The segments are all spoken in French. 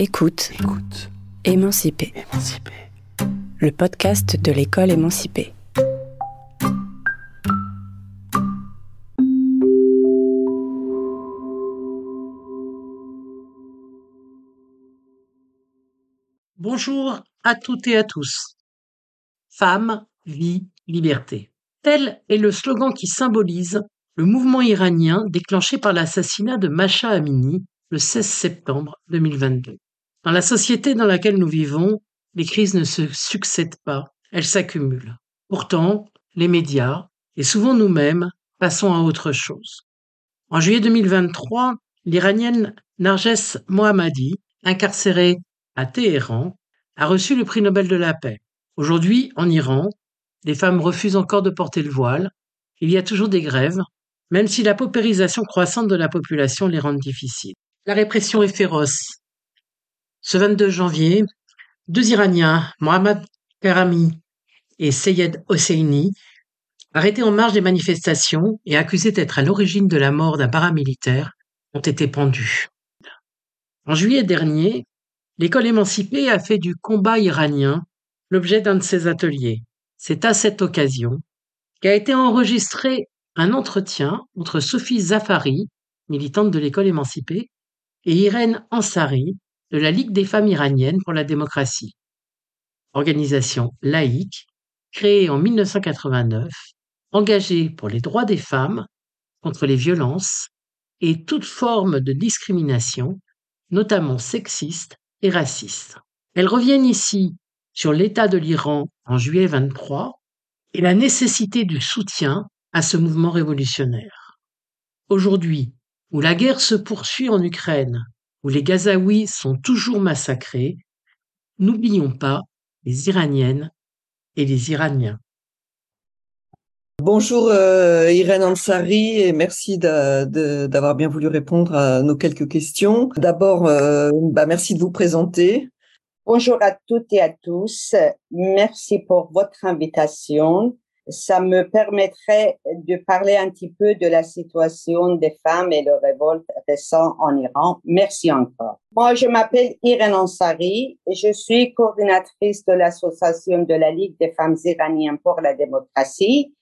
Écoute. Écoute. Émancipé. Émancipé. Le podcast de l'école émancipée. Bonjour à toutes et à tous. Femme, vie, liberté. Tel est le slogan qui symbolise le mouvement iranien déclenché par l'assassinat de Masha Amini le 16 septembre 2022. Dans la société dans laquelle nous vivons, les crises ne se succèdent pas, elles s'accumulent. Pourtant, les médias, et souvent nous-mêmes, passons à autre chose. En juillet 2023, l'Iranienne Narges Mohammadi, incarcérée à Téhéran, a reçu le prix Nobel de la paix. Aujourd'hui, en Iran, les femmes refusent encore de porter le voile. Il y a toujours des grèves, même si la paupérisation croissante de la population les rend difficiles. La répression est féroce. Ce 22 janvier, deux Iraniens, Mohammad Karami et Seyed Hosseini, arrêtés en marge des manifestations et accusés d'être à l'origine de la mort d'un paramilitaire, ont été pendus. En juillet dernier, l'école émancipée a fait du combat iranien l'objet d'un de ses ateliers. C'est à cette occasion qu'a été enregistré un entretien entre Sophie Zafari, militante de l'école émancipée, et Irène Ansari de la Ligue des femmes iraniennes pour la démocratie, organisation laïque créée en 1989, engagée pour les droits des femmes, contre les violences et toute forme de discrimination, notamment sexiste et raciste. Elles reviennent ici sur l'état de l'Iran en juillet 23 et la nécessité du soutien à ce mouvement révolutionnaire. Aujourd'hui, où la guerre se poursuit en Ukraine, où les Gazaouis sont toujours massacrés, n'oublions pas les Iraniennes et les Iraniens. Bonjour euh, Irène Ansari et merci d'avoir bien voulu répondre à nos quelques questions. D'abord, euh, bah, merci de vous présenter. Bonjour à toutes et à tous. Merci pour votre invitation ça me permettrait de parler un petit peu de la situation des femmes et le révolte récent en Iran. Merci encore. Moi, je m'appelle Irène Ansari et je suis coordinatrice de l'association de la Ligue des femmes iraniennes pour la démocratie,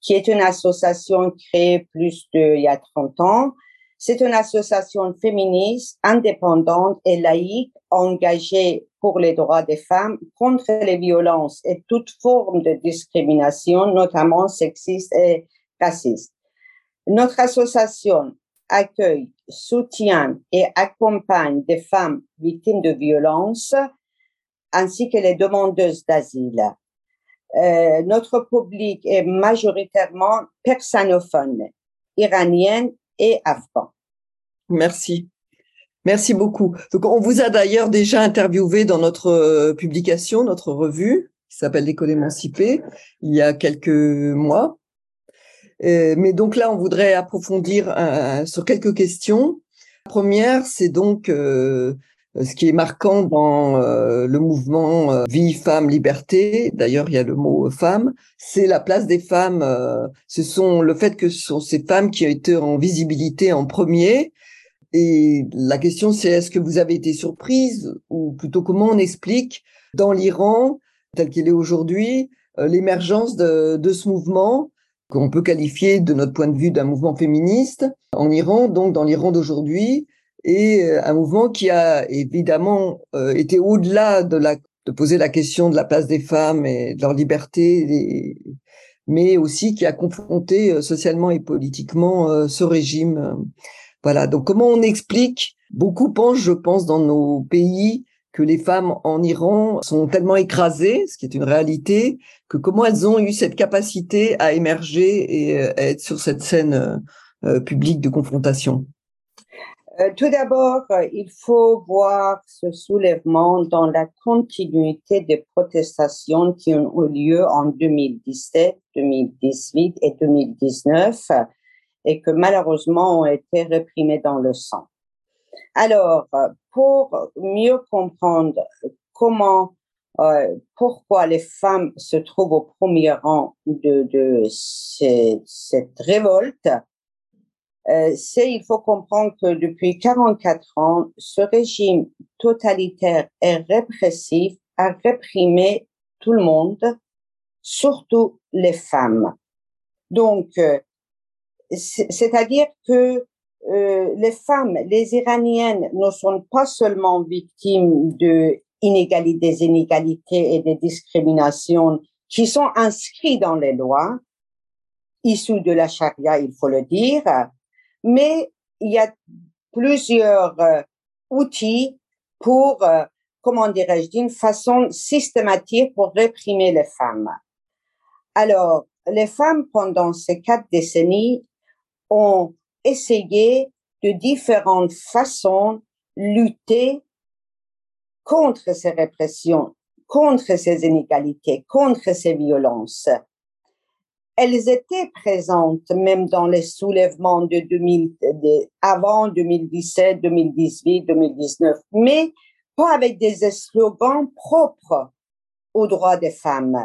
qui est une association créée plus de il y a 30 ans. C'est une association féministe, indépendante et laïque engagée pour les droits des femmes, contre les violences et toute forme de discrimination, notamment sexiste et raciste. Notre association accueille, soutient et accompagne des femmes victimes de violences ainsi que les demandeuses d'asile. Euh, notre public est majoritairement persanophone, iranien et afghan. Merci. Merci beaucoup. Donc, on vous a d'ailleurs déjà interviewé dans notre euh, publication, notre revue, qui s'appelle L'école émancipée, il y a quelques mois. Euh, mais donc là, on voudrait approfondir euh, sur quelques questions. La première, c'est donc ce qui est marquant dans le mouvement Vie, Femme, Liberté. D'ailleurs, il y a le mot femme. C'est la place des femmes. ce sont le fait que ce sont ces femmes qui ont été en visibilité en premier et la question, c'est est-ce que vous avez été surprise ou plutôt comment on explique dans l'Iran, tel qu'il est aujourd'hui, euh, l'émergence de, de, ce mouvement qu'on peut qualifier de notre point de vue d'un mouvement féministe en Iran, donc dans l'Iran d'aujourd'hui, et euh, un mouvement qui a évidemment euh, été au-delà de, de poser la question de la place des femmes et de leur liberté, mais aussi qui a confronté socialement et politiquement ce régime voilà. Donc, comment on explique Beaucoup pensent, je pense, dans nos pays, que les femmes en Iran sont tellement écrasées, ce qui est une réalité, que comment elles ont eu cette capacité à émerger et euh, à être sur cette scène euh, euh, publique de confrontation? Tout d'abord, il faut voir ce soulèvement dans la continuité des protestations qui ont eu lieu en 2017, 2018 et 2019 et que malheureusement ont été réprimés dans le sang. Alors, pour mieux comprendre comment, euh, pourquoi les femmes se trouvent au premier rang de, de cette révolte, euh, c'est il faut comprendre que depuis 44 ans, ce régime totalitaire et répressif a réprimé tout le monde, surtout les femmes. Donc, euh, c'est-à-dire que euh, les femmes, les Iraniennes ne sont pas seulement victimes de inégalités, des inégalités et des discriminations qui sont inscrites dans les lois, issues de la charia, il faut le dire, mais il y a plusieurs euh, outils pour, euh, comment dirais-je, d'une façon systématique pour réprimer les femmes. Alors, les femmes, pendant ces quatre décennies, ont essayé de différentes façons lutter contre ces répressions, contre ces inégalités, contre ces violences. Elles étaient présentes même dans les soulèvements de, 2000, avant 2017, 2018, 2019, mais pas avec des slogans propres aux droits des femmes.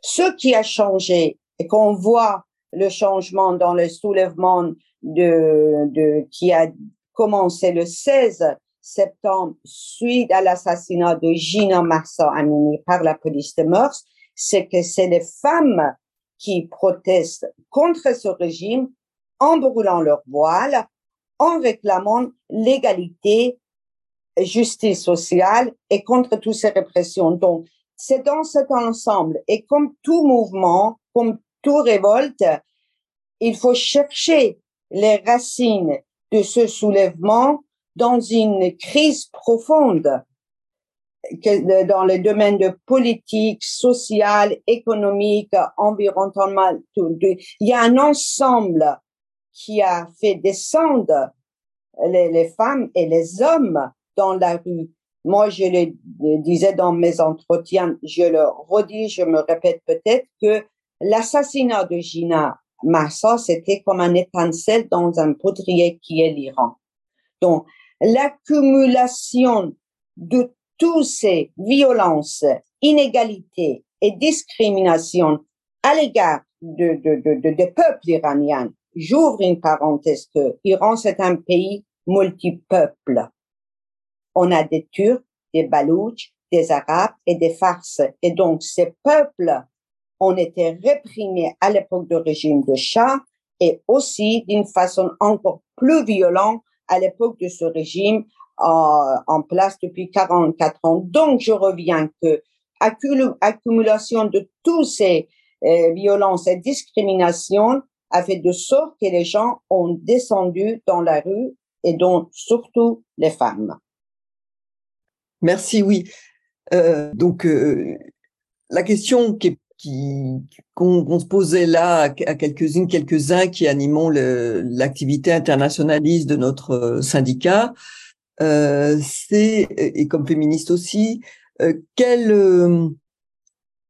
Ce qui a changé et qu'on voit le changement dans le soulèvement de, de, qui a commencé le 16 septembre suite à l'assassinat de Gina Marsa Amini par la police de mœurs, c'est que c'est les femmes qui protestent contre ce régime en brûlant leur voile, en réclamant l'égalité, justice sociale et contre toutes ces répressions. Donc, c'est dans cet ensemble et comme tout mouvement, comme tout révolte, il faut chercher les racines de ce soulèvement dans une crise profonde dans les domaines de politique, social, économique, environnemental. Il y a un ensemble qui a fait descendre les, les femmes et les hommes dans la rue. Moi, je le disais dans mes entretiens, je le redis, je me répète peut-être que l'assassinat de Gina Massa, c'était comme un étincelle dans un poudrier qui est l'Iran. Donc, l'accumulation de toutes ces violences, inégalités et discriminations à l'égard de, de, de, de, peuples iraniens. J'ouvre une parenthèse que l'Iran, c'est un pays multipeuple. On a des Turcs, des Balouches, des Arabes et des Farses. Et donc, ces peuples ont été réprimés à l'époque du régime de Shah et aussi d'une façon encore plus violente à l'époque de ce régime en, place depuis 44 ans. Donc, je reviens que accumulation de tous ces euh, violences et discriminations a fait de sorte que les gens ont descendu dans la rue et donc surtout les femmes. Merci, oui. Euh, donc, euh, la question qui qu'on se posait là à quelques-unes, quelques-uns qui animons l'activité internationaliste de notre euh, syndicat, c'est et comme féministe aussi, euh, quelle euh,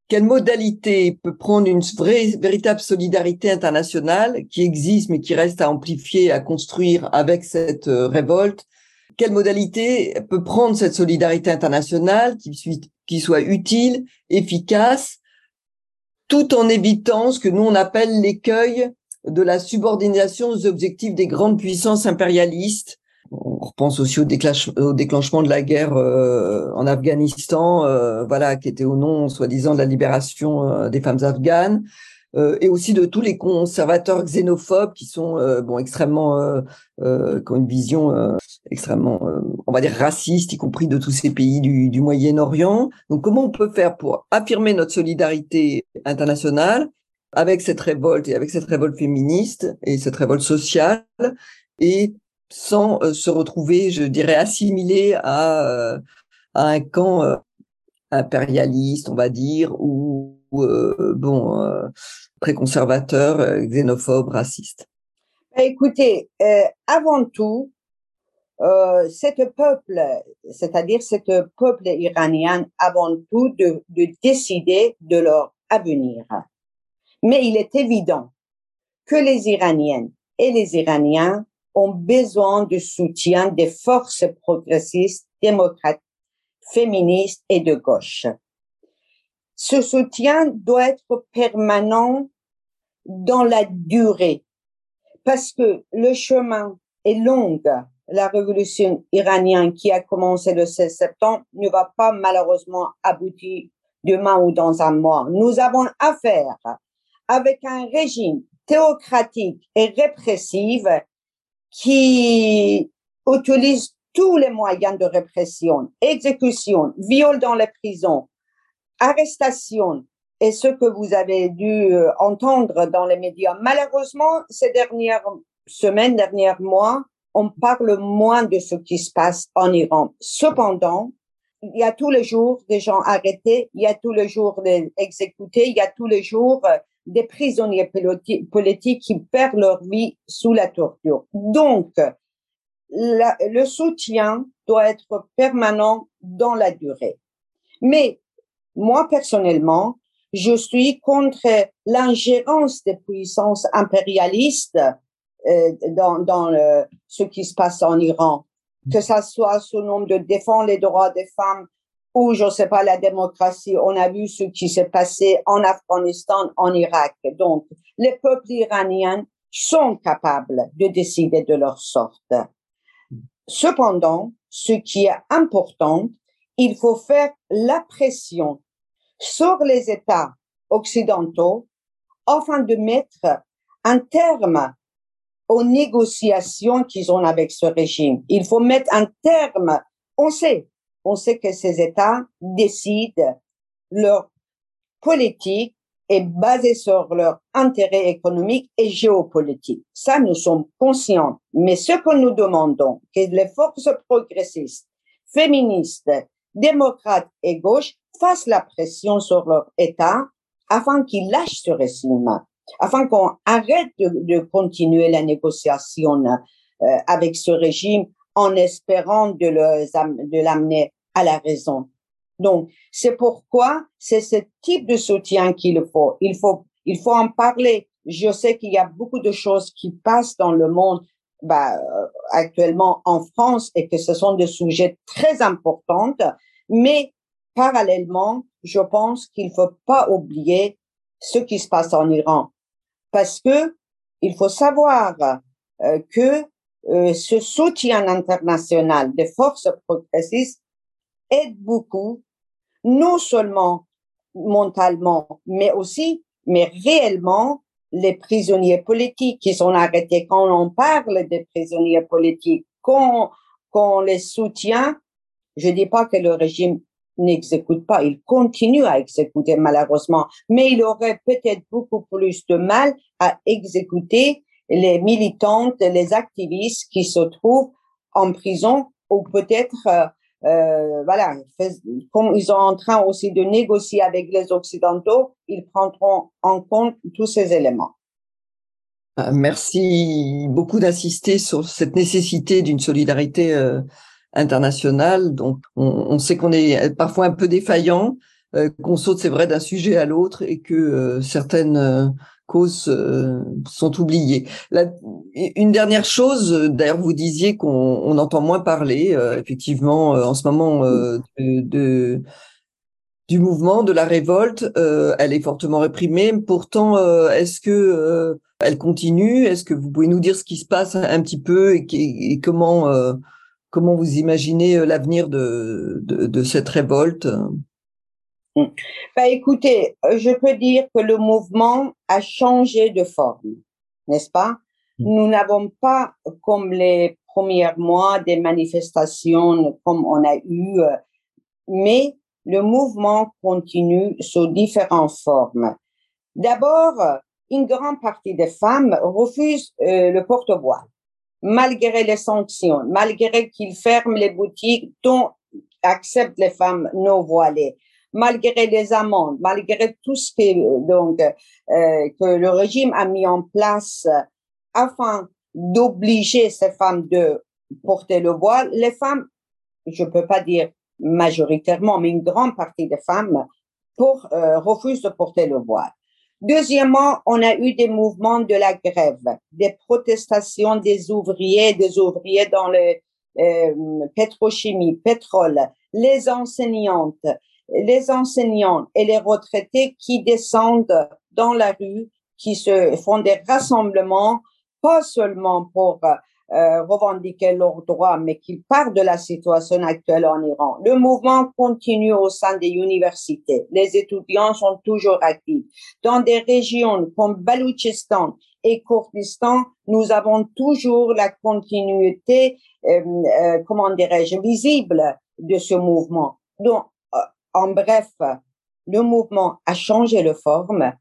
quelle modalité peut prendre une vraie véritable solidarité internationale qui existe mais qui reste à amplifier, à construire avec cette révolte? Quelle modalité peut prendre cette solidarité internationale qui, qui soit utile, efficace, tout en évitant ce que nous on appelle l'écueil de la subordination aux objectifs des grandes puissances impérialistes. On repense aussi au, déclenchement de la guerre euh, en Afghanistan, euh, voilà, qui était au nom, soi-disant, de la libération euh, des femmes afghanes. Euh, et aussi de tous les conservateurs xénophobes qui sont euh, bon extrêmement qui ont une vision extrêmement on va dire raciste y compris de tous ces pays du, du Moyen-Orient donc comment on peut faire pour affirmer notre solidarité internationale avec cette révolte et avec cette révolte féministe et cette révolte sociale et sans se retrouver je dirais assimilé à, à un camp impérialiste on va dire ou euh, bon, euh, très conservateur, euh, xénophobe, raciste bah, Écoutez, avant tout, euh, cet peuple, c'est-à-dire cet peuple iranien, avant tout de, de, décider de leur avenir. Mais il est évident que les Iraniennes et les Iraniens ont besoin de soutien des forces progressistes, démocrates, féministes et de gauche. Ce soutien doit être permanent dans la durée parce que le chemin est long la révolution iranienne qui a commencé le 16 septembre ne va pas malheureusement aboutir demain ou dans un mois. Nous avons affaire avec un régime théocratique et répressif qui utilise tous les moyens de répression, exécution, viol dans les prisons, arrestation, et ce que vous avez dû euh, entendre dans les médias. Malheureusement, ces dernières semaines, derniers mois, on parle moins de ce qui se passe en Iran. Cependant, il y a tous les jours des gens arrêtés, il y a tous les jours des exécutés, il y a tous les jours euh, des prisonniers politiques qui perdent leur vie sous la torture. Donc, le soutien doit être permanent dans la durée. Mais moi, personnellement, je suis contre l'ingérence des puissances impérialistes euh, dans, le, ce qui se passe en Iran, que ça soit sous nom de défendre les droits des femmes ou, je sais pas, la démocratie. On a vu ce qui s'est passé en Afghanistan, en Irak. Donc, les peuples iraniens sont capables de décider de leur sorte. Cependant, ce qui est important, il faut faire la pression sur les États occidentaux afin de mettre un terme aux négociations qu'ils ont avec ce régime. Il faut mettre un terme. On sait, on sait que ces États décident leur politique est basée sur leur intérêt économique et géopolitique. Ça, nous sommes conscients. Mais ce que nous demandons, que les forces progressistes, féministes, démocrates et gauches fassent la pression sur leur État afin qu'ils lâchent ce régime, afin qu'on arrête de, continuer la négociation euh, avec ce régime en espérant de, de l'amener à la raison. Donc, c'est pourquoi c'est ce type de soutien qu'il faut. Il faut, il faut en parler. Je sais qu'il y a beaucoup de choses qui passent dans le monde bah, euh, actuellement en France et que ce sont des sujets très importants, mais parallèlement, je pense qu'il faut pas oublier ce qui se passe en Iran, parce que il faut savoir euh, que euh, ce soutien international des forces progressistes aide beaucoup, non seulement mentalement, mais aussi, mais réellement, les prisonniers politiques qui sont arrêtés. Quand on parle des prisonniers politiques, quand, quand on les soutient, je dis pas que le régime n'exécute pas, il continue à exécuter malheureusement, mais il aurait peut-être beaucoup plus de mal à exécuter les militantes, les activistes qui se trouvent en prison ou peut-être euh, euh, voilà, comme ils sont en train aussi de négocier avec les Occidentaux, ils prendront en compte tous ces éléments. Euh, merci beaucoup d'insister sur cette nécessité d'une solidarité euh, internationale. Donc, on, sait qu'on est parfois un peu défaillant, qu'on saute, c'est vrai, d'un sujet à l'autre et que certaines euh, sont oubliées. une dernière chose, d'ailleurs, vous disiez qu'on entend moins parler, euh, effectivement, euh, en ce moment, du mouvement, de la révolte. elle est fortement réprimée. Pourtant, est-ce que elle continue? Est-ce que vous pouvez nous dire ce qui se passe un, petit peu et, comment comment vous imaginez l'avenir de, de cette révolte? Bah, écoutez, euh, je peux dire que le mouvement a changé de forme, n'est-ce pas? Mm. Nous n'avons pas, comme les premiers mois, des manifestations comme on a eu, euh, mais le mouvement continue sous différentes formes. D'abord, une grande partie des femmes refusent euh, le porte-voile, malgré les sanctions, malgré qu'ils ferment les boutiques dont acceptent les femmes non voilées malgré les amendes, malgré tout ce que, donc, euh, que le régime a mis en place afin d'obliger ces femmes de porter le voile, les femmes, je peux pas dire majoritairement, mais une grande partie des femmes pour, euh, refusent de porter le voile. Deuxièmement, on a eu des mouvements de la grève, des protestations des ouvriers, des ouvriers dans le euh, pétrochimie, pétrole, les enseignantes, les enseignants et les retraités qui descendent dans la rue, qui se font des rassemblements, pas seulement pour euh, revendiquer leurs droits, mais qu'ils partent de la situation actuelle en Iran. Le mouvement continue au sein des universités. Les étudiants sont toujours actifs. Dans des régions comme Baloutchistan et Kurdistan, nous avons toujours la continuité, euh, euh, comment dirais-je, visible de ce mouvement. Donc, en bref, le mouvement a changé de forme,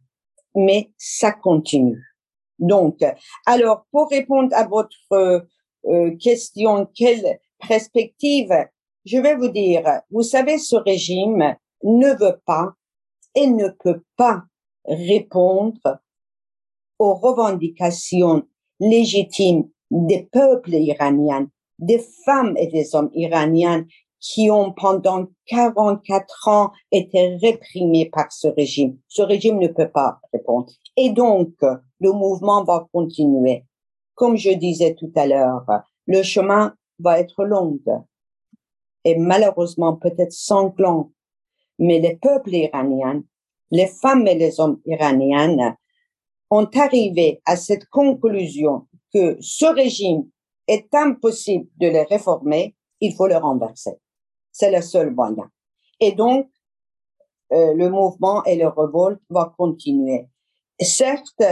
mais ça continue. Donc, alors, pour répondre à votre euh, question, quelle perspective, je vais vous dire, vous savez, ce régime ne veut pas et ne peut pas répondre aux revendications légitimes des peuples iraniens, des femmes et des hommes iraniens qui ont pendant 44 ans été réprimés par ce régime. Ce régime ne peut pas répondre. Et donc, le mouvement va continuer. Comme je disais tout à l'heure, le chemin va être long et malheureusement peut-être sanglant. Mais les peuples iraniens, les femmes et les hommes iraniens ont arrivé à cette conclusion que ce régime est impossible de le réformer, il faut le renverser. C'est le seul moyen. Et donc, euh, le mouvement et le révolte vont continuer. Certes,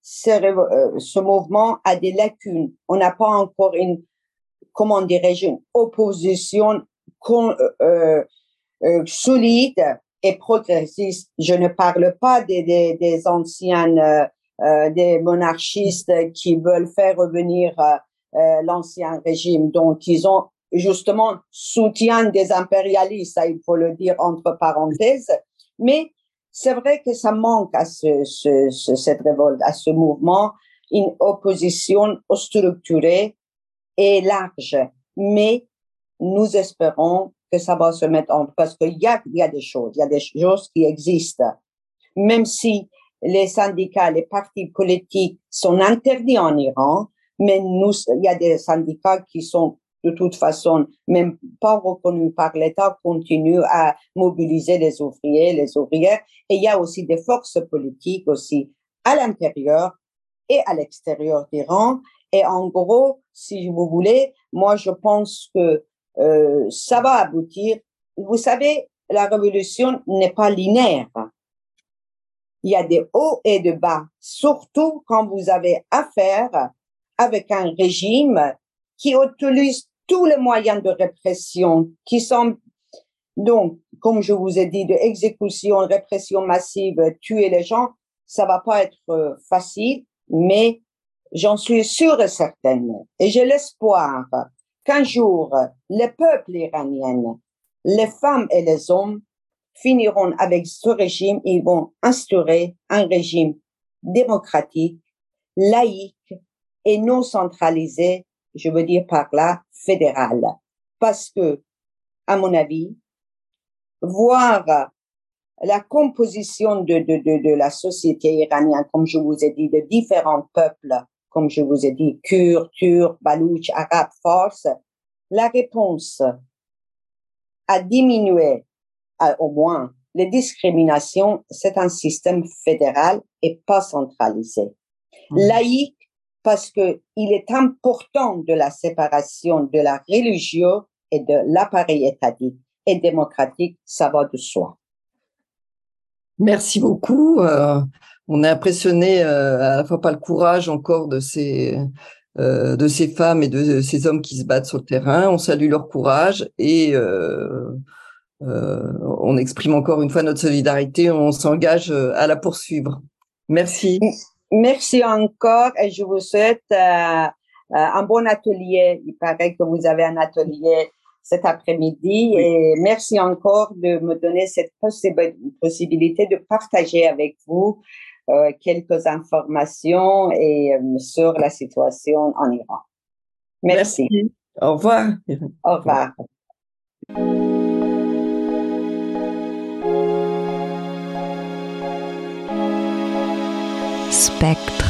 ce, euh, ce mouvement a des lacunes. On n'a pas encore une, comment dirais-je, une opposition con, euh, euh, solide et progressiste. Je ne parle pas des, des, des anciennes, euh, euh des monarchistes qui veulent faire revenir l'ancien régime. Donc, ils ont justement soutien des impérialistes, ça il faut le dire entre parenthèses, mais c'est vrai que ça manque à ce, ce, cette révolte, à ce mouvement, une opposition structurée et large. Mais nous espérons que ça va se mettre en parce qu'il y a, y a des choses, il y a des choses qui existent. Même si les syndicats, les partis politiques sont interdits en Iran, mais nous, il y a des syndicats qui sont de toute façon, même pas reconnu par l'État, continue à mobiliser les ouvriers, les ouvrières. Et il y a aussi des forces politiques aussi à l'intérieur et à l'extérieur d'Iran. Et en gros, si vous voulez, moi je pense que euh, ça va aboutir. Vous savez, la révolution n'est pas linéaire. Il y a des hauts et des bas, surtout quand vous avez affaire avec un régime qui utilise tous les moyens de répression qui sont donc, comme je vous ai dit, de exécution, répression massive, tuer les gens, ça va pas être euh, facile, mais j'en suis sûre et certaine. Et j'ai l'espoir qu'un jour, les peuples iraniens, les femmes et les hommes finiront avec ce régime, ils vont instaurer un régime démocratique, laïque et non centralisé, je veux dire par là fédérale. Parce que, à mon avis, voir la composition de, de, de, de la société iranienne, comme je vous ai dit, de différents peuples, comme je vous ai dit, Kurdes, Turcs, Balouches, Arabes, Force, la réponse à diminuer au moins les discriminations, c'est un système fédéral et pas centralisé. Mmh. Laïque, parce que il est important de la séparation de la religion et de l'appareil étatique et démocratique, ça va de soi. Merci beaucoup. Euh, on est impressionné euh, à la fois par le courage encore de ces euh, de ces femmes et de ces hommes qui se battent sur le terrain. On salue leur courage et euh, euh, on exprime encore une fois notre solidarité. On s'engage à la poursuivre. Merci. Merci encore et je vous souhaite euh, euh, un bon atelier. Il paraît que vous avez un atelier cet après-midi et merci encore de me donner cette possibilité de partager avec vous euh, quelques informations et euh, sur la situation en Iran. Merci. merci. Au revoir. Au revoir. Spectrum.